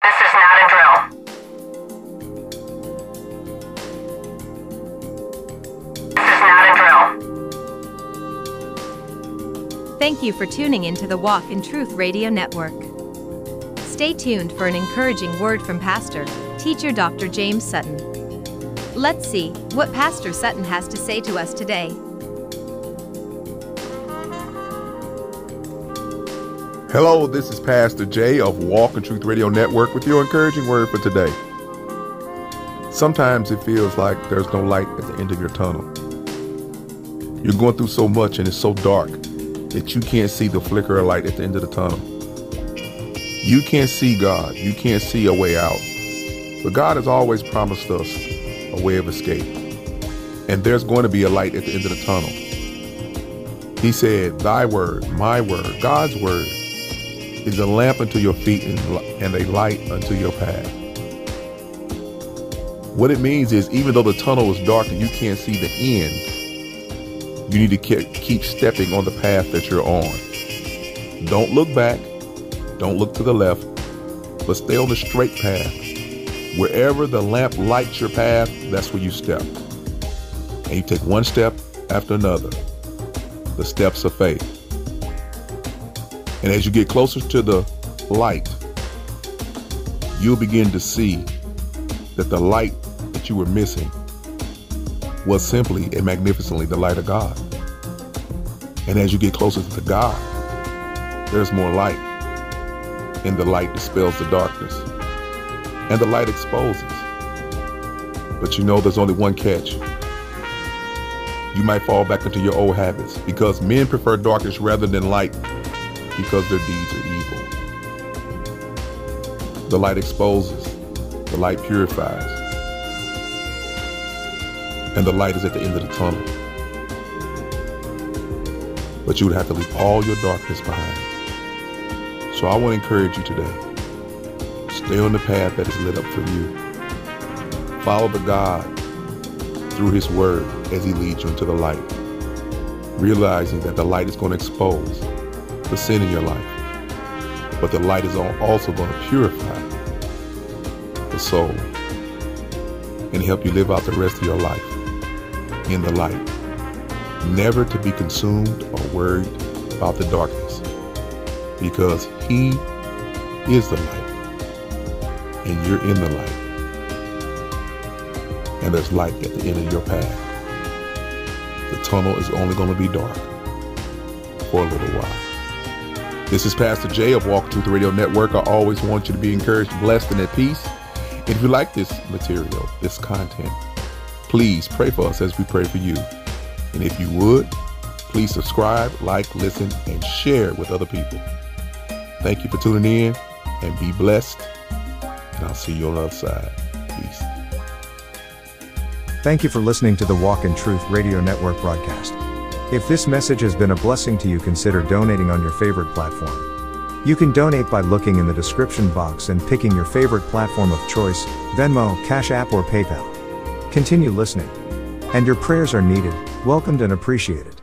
This is not a drill. This is not a drill. Thank you for tuning into the Walk in Truth Radio Network. Stay tuned for an encouraging word from Pastor, Teacher Dr. James Sutton. Let's see what Pastor Sutton has to say to us today. Hello, this is Pastor Jay of Walk in Truth Radio Network with your encouraging word for today. Sometimes it feels like there's no light at the end of your tunnel. You're going through so much and it's so dark that you can't see the flicker of light at the end of the tunnel. You can't see God. You can't see a way out. But God has always promised us a way of escape. And there's going to be a light at the end of the tunnel. He said, Thy word, my word, God's word is a lamp unto your feet and, a light unto your path. What it means is, even though the tunnel is dark and you can't see the end, you need to keep stepping on the path that you're on. Don't look back. Don't look to the left, but stay on the straight path. Wherever the lamp lights your path, that's where you step. And you take one step after another. The steps of faith. And as you get closer to the light, you'll begin to see that the light that you were missing was simply and magnificently the light of God. And as you get closer to God, there's more light. And the light dispels the darkness. And the light exposes. But you know there's only one catch. You might fall back into your old habits because men prefer darkness rather than light because their deeds are evil. The light exposes, the light purifies, and the light is at the end of the tunnel. But you would have to leave all your darkness behind. So I want to encourage you today. Stay on the path that is lit up for you. Follow the God through his word as he leads you into the light. Realizing that the light is going to expose the sin in your life. But the light is also going to purify the soul and help you live out the rest of your life in the light. Never to be consumed or worried about the darkness because He is the light and you're in the light. And there's light at the end of your path. The tunnel is only going to be dark for a little while. This is Pastor Jay of Walk Truth Radio Network. I always want you to be encouraged, blessed, and at peace. If you like this material, this content, please pray for us as we pray for you. And if you would, please subscribe, like, listen, and share with other people. Thank you for tuning in and be blessed. And I'll see you on the other side. Peace. Thank you for listening to the Walk in Truth Radio Network broadcast. If this message has been a blessing to you, consider donating on your favorite platform. You can donate by looking in the description box and picking your favorite platform of choice Venmo, Cash App, or PayPal. Continue listening. And your prayers are needed, welcomed, and appreciated.